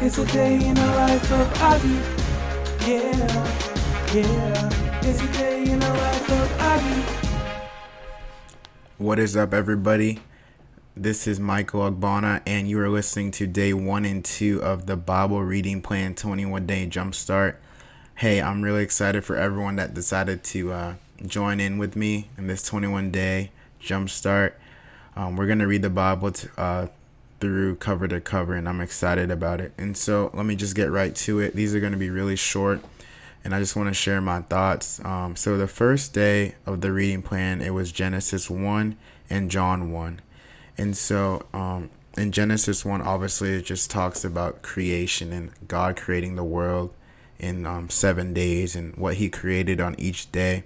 It's a day in the life of Oggy. Yeah, yeah. It's a day in the life of Oggy. What is up, everybody? This is Michael Agbana, and you are listening to day one and two of the Bible Reading Plan 21 Day Jumpstart. Hey, I'm really excited for everyone that decided to uh, join in with me in this 21 day jumpstart. Um, we're going to read the Bible t- uh, through cover to cover, and I'm excited about it. And so let me just get right to it. These are going to be really short, and I just want to share my thoughts. Um, so the first day of the reading plan, it was Genesis 1 and John 1. And so um, in Genesis 1, obviously, it just talks about creation and God creating the world in um, seven days and what he created on each day.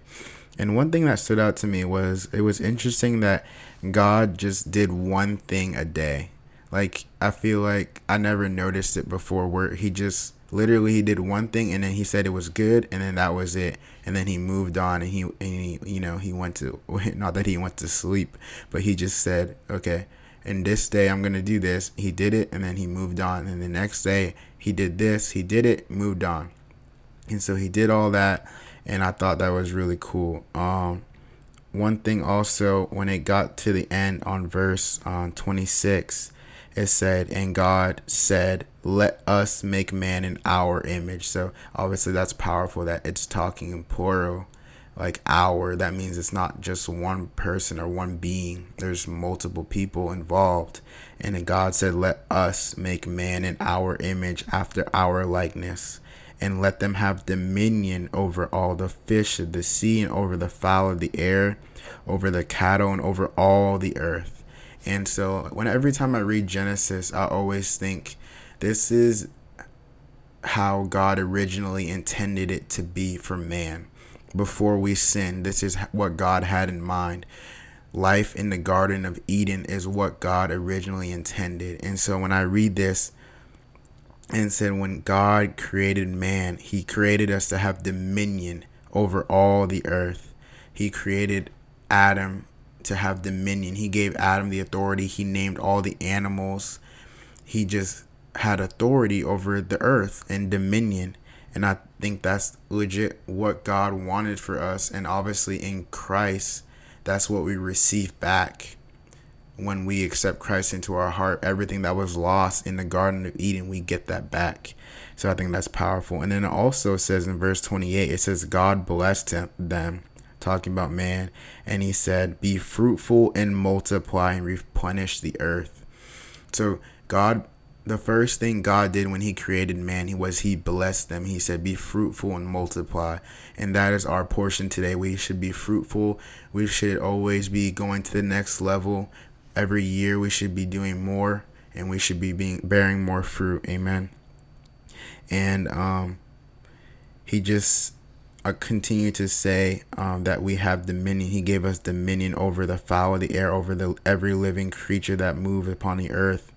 And one thing that stood out to me was it was interesting that God just did one thing a day. Like I feel like I never noticed it before where he just literally he did one thing and then he said it was good and then that was it. And then he moved on and he and he you know he went to not that he went to sleep but he just said okay and this day I'm to do this. He did it and then he moved on. And the next day he did this he did it moved on. And so he did all that and I thought that was really cool. Um one thing also when it got to the end on verse um, 26 it said, and God said, let us make man in our image. So obviously that's powerful that it's talking in plural, like our. That means it's not just one person or one being. There's multiple people involved. And then God said, let us make man in our image after our likeness. And let them have dominion over all the fish of the sea and over the fowl of the air, over the cattle and over all the earth and so when every time I read Genesis, I always think this is how God originally intended it to be for man. Before we sin, this is what God had in mind. Life in the Garden of Eden is what God originally intended. And so when I read this and said, when God created man, he created us to have dominion over all the earth. He created Adam to have dominion. He gave Adam the authority. He named all the animals. He just had authority over the earth and dominion. And I think that's legit what God wanted for us. And obviously, in Christ, that's what we receive back when we accept Christ into our heart. Everything that was lost in the Garden of Eden, we get that back. So I think that's powerful. And then it also says in verse 28, it says, God blessed them talking about man, and he said, Be fruitful and multiply and replenish the earth. So, God, the first thing God did when he created man, he was he blessed them. He said, Be fruitful and multiply. And that is our portion today. We should be fruitful. We should always be going to the next level. Every year we should be doing more and we should be being bearing more fruit. Amen. And um he just I continue to say um, that we have dominion. He gave us dominion over the fowl of the air, over the every living creature that move upon the earth.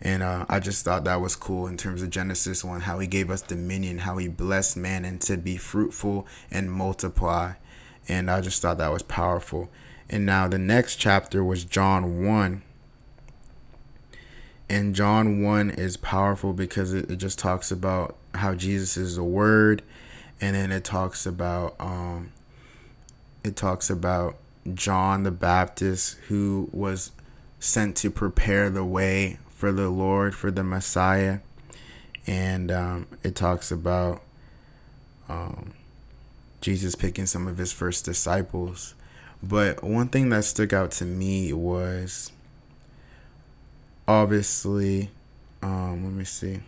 And uh, I just thought that was cool in terms of Genesis 1, how he gave us dominion, how he blessed man and to be fruitful and multiply. And I just thought that was powerful. And now the next chapter was John 1. And John 1 is powerful because it, it just talks about how Jesus is the Word and then it talks about um, it talks about John the Baptist who was sent to prepare the way for the Lord for the Messiah, and um, it talks about um, Jesus picking some of his first disciples. But one thing that stuck out to me was obviously, um, let me see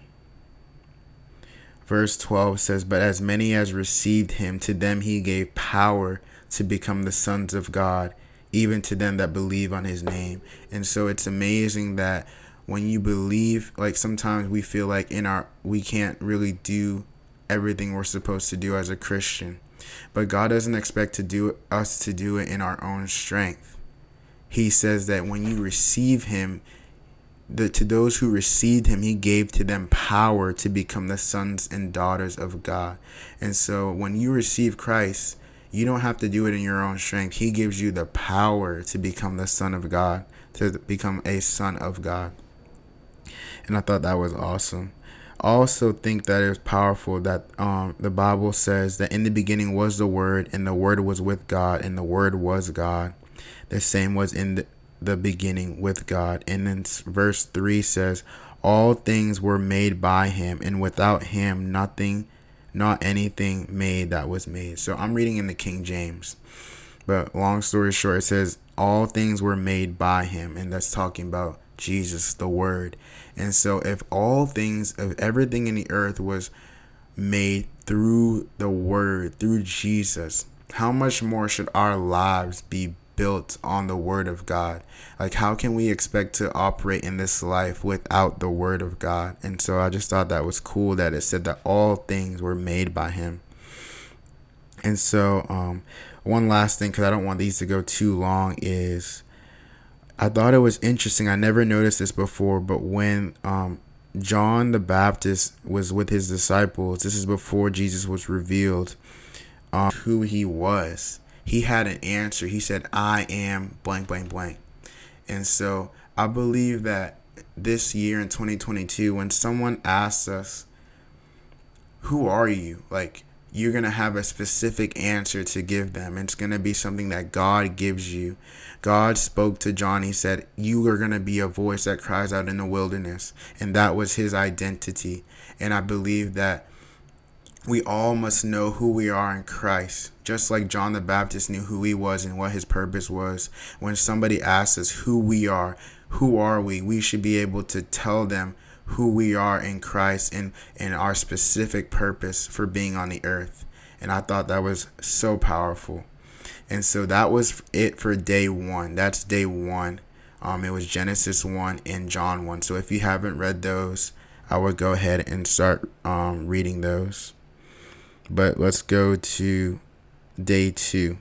Verse 12 says, But as many as received him, to them he gave power to become the sons of God, even to them that believe on his name. And so it's amazing that when you believe, like sometimes we feel like in our, we can't really do everything we're supposed to do as a Christian. But God doesn't expect to do us to do it in our own strength. He says that when you receive him, the, to those who received him, he gave to them power to become the sons and daughters of God. And so when you receive Christ, you don't have to do it in your own strength. He gives you the power to become the son of God, to become a son of God. And I thought that was awesome. I also think that it's powerful that um, the Bible says that in the beginning was the Word, and the Word was with God, and the Word was God. The same was in the, the beginning with God. And then verse 3 says, All things were made by Him, and without Him, nothing, not anything made that was made. So I'm reading in the King James. But long story short, it says, All things were made by Him. And that's talking about Jesus, the Word. And so, if all things, if everything in the earth was made through the Word, through Jesus, how much more should our lives be built on the Word of God? Like, how can we expect to operate in this life without the Word of God? And so, I just thought that was cool that it said that all things were made by Him. And so, um, one last thing, because I don't want these to go too long, is I thought it was interesting. I never noticed this before, but when um, John the Baptist was with his disciples, this is before Jesus was revealed um, who he was. He had an answer. He said, I am blank, blank, blank. And so I believe that this year in 2022, when someone asks us, Who are you? Like, you're going to have a specific answer to give them. It's going to be something that God gives you. God spoke to John. Said, You are going to be a voice that cries out in the wilderness. And that was his identity. And I believe that we all must know who we are in Christ. Just like John the Baptist knew who he was and what his purpose was. When somebody asks us who we are, who are we, we should be able to tell them who we are in Christ and, and our specific purpose for being on the earth. And I thought that was so powerful. And so that was it for day one. That's day one. Um, it was Genesis 1 and John 1. So if you haven't read those, I would go ahead and start um, reading those. But let's go to day two.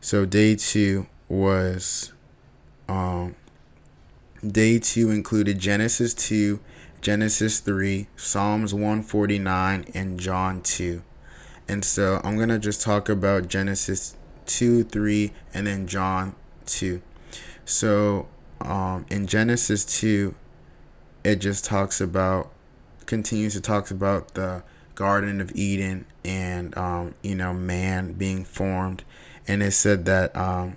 So day two was um, day two included Genesis 2 Genesis 3, Psalms 149, and John 2. And so I'm to just talk about Genesis 2, 3, and then John 2. So um, in Genesis 2, it just talks about, continues to talk about the Garden of Eden and, um, you know, man being formed. And it said that um,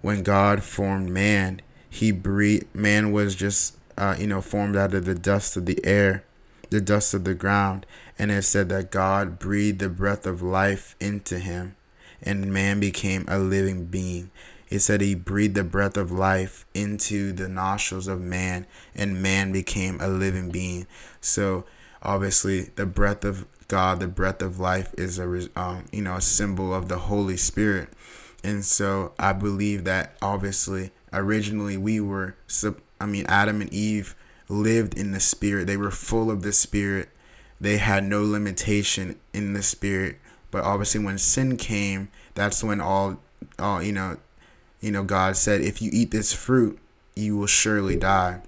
when God formed man, he breathed, man was just uh, you know, formed out of the dust of the air, the dust of the ground. And it said that God breathed the breath of life into him, and man became a living being. It said he breathed the breath of life into the nostrils of man, and man became a living being. So, obviously, the breath of God, the breath of life, is a um, you know a symbol of the Holy Spirit. And so, I believe that obviously, originally we were I mean, Adam and Eve lived in the spirit. They were full of the spirit. They had no limitation in the spirit. But obviously, when sin came, that's when all, all you know, you know, God said, if you eat this fruit, you will surely die.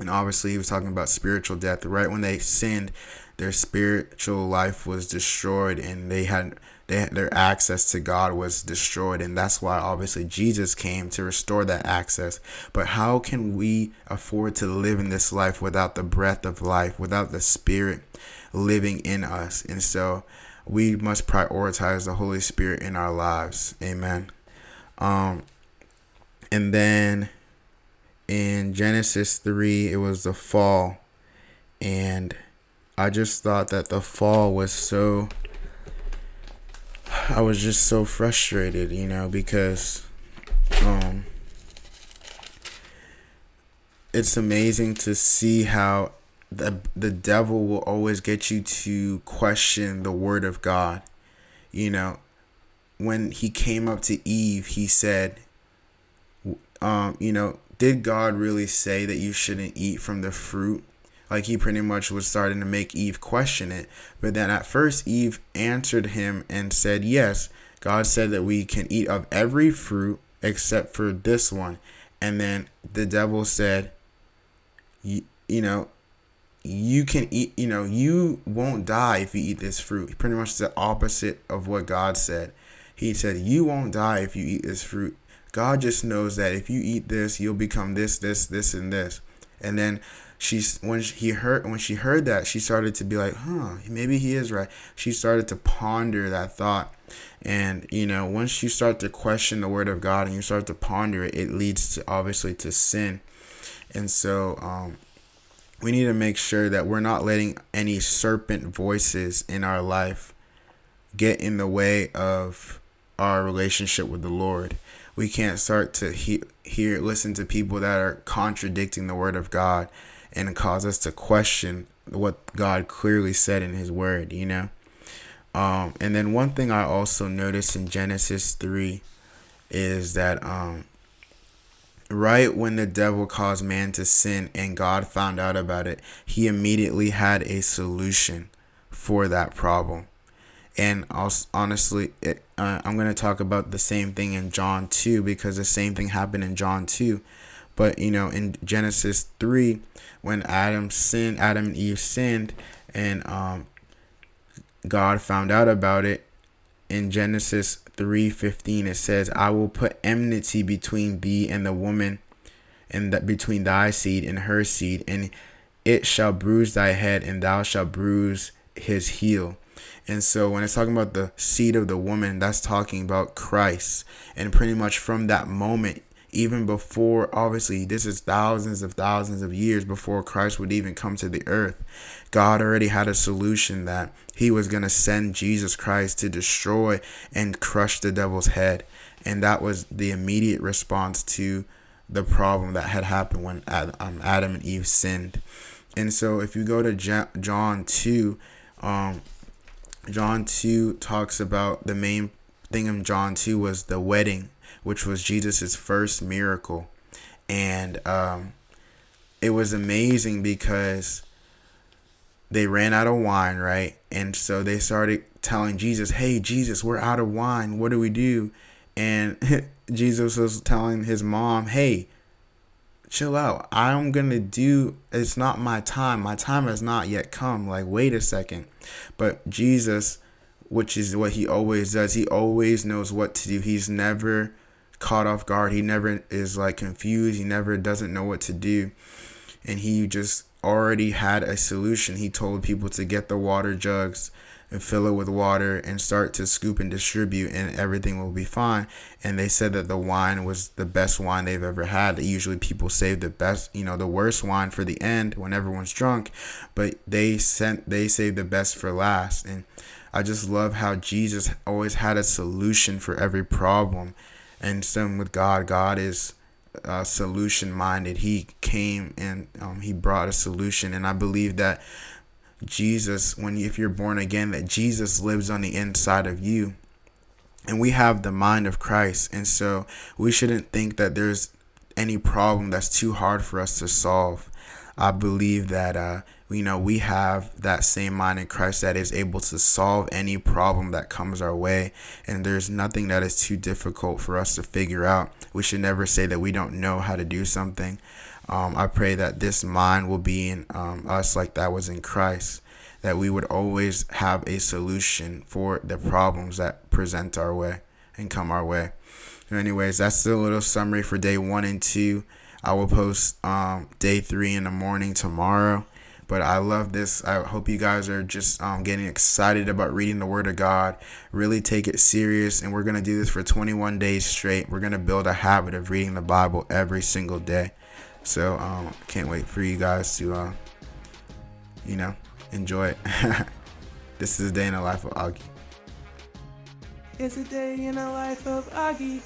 And obviously, he was talking about spiritual death. Right when they sinned, their spiritual life was destroyed, and they had they, their access to God was destroyed. And that's why obviously Jesus came to restore that access. But how can we afford to live in this life without the breath of life, without the Spirit living in us? And so we must prioritize the Holy Spirit in our lives. Amen. Um, and then in Genesis 3, it was the fall. And I just thought that the fall was so I was just so frustrated, you know, because um it's amazing to see how the the devil will always get you to question the word of God. You know, when he came up to Eve, he said um, you know, did God really say that you shouldn't eat from the fruit? Like he pretty much was starting to make Eve question it. But then at first, Eve answered him and said, Yes, God said that we can eat of every fruit except for this one. And then the devil said, You, you know, you can eat, you know, you won't die if you eat this fruit. Pretty much the opposite of what God said. He said, You won't die if you eat this fruit. God just knows that if you eat this, you'll become this, this, this, and this. And then she's when he heard when she heard that, she started to be like, "Huh, maybe he is right." She started to ponder that thought. And you know, once you start to question the word of God and you start to ponder it, it leads to obviously to sin. And so um we need to make sure that we're not letting any serpent voices in our life get in the way of our relationship with the Lord. We can't start to he- hear, listen to people that are contradicting the word of God and cause us to question what God clearly said in his word, you know? Um, and then one thing I also noticed in Genesis 3 is that um, right when the devil caused man to sin and God found out about it, he immediately had a solution for that problem. And also, honestly, it, uh, I'm going to talk about the same thing in John 2 because the same thing happened in John 2. But, you know, in Genesis 3, when Adam sinned, Adam and Eve sinned, and um, God found out about it, in Genesis 3:15 it says, "I will put enmity between thee and the woman, and that between thy seed and her seed, and it shall bruise thy head, and thou shalt bruise his heel." And so when it's talking about the seed of the woman, that's talking about Christ. And pretty much from that moment, even before, obviously, this is thousands of thousands of years before Christ would even come to the earth. God already had a solution that he was going to send Jesus Christ to destroy and crush the devil's head. And that was the immediate response to the problem that had happened when um, Adam and Eve sinned. And so if you go to John 2, um, John 2 talks about the main thing in John 2 was the wedding which was Jesus's first miracle. And um, it was amazing because they ran out of wine, right? And so they started telling Jesus, Hey, Jesus, we're out of wine. What do we do? And Jesus was telling his mom, Hey, chill out. I'm going to do, it's not my time. My time has not yet come. Like, wait a second. But Jesus, which is what he always does, he always knows what to do. He's never caught off guard. He never is like confused. He never doesn't know what to do. And he just already had a solution. He told people to get the water jugs and fill it with water and start to scoop and distribute and everything will be fine. And they said that the wine was the best wine they've ever had. Usually people save the best, you know, the worst wine for the end when everyone's drunk, but they sent they saved the best for last. And I just love how Jesus always had a solution for every problem and same with God. God is uh, solution minded. He came and um, he brought a solution, and I believe that Jesus, when if you're born again, that Jesus lives on the inside of you, and we have the mind of Christ, and so we shouldn't think that there's any problem that's too hard for us to solve. I believe that uh, you know we have that same mind in Christ that is able to solve any problem that comes our way, and there's nothing that is too difficult for us to figure out. We should never say that we don't know how to do something. Um, I pray that this mind will be in um, us like that was in Christ, that we would always have a solution for the problems that present our way and come our way. Anyways, that's the little summary for day one and two. I will post um, day three in the morning tomorrow. But I love this. I hope you guys are just um, getting excited about reading the Word of God. Really take it serious. And we're going to do this for 21 days straight. We're going to build a habit of reading the Bible every single day. So um, can't wait for you guys to, uh, you know, enjoy it. this is a day in the life of Oggy. It's a day in the life of Oggy.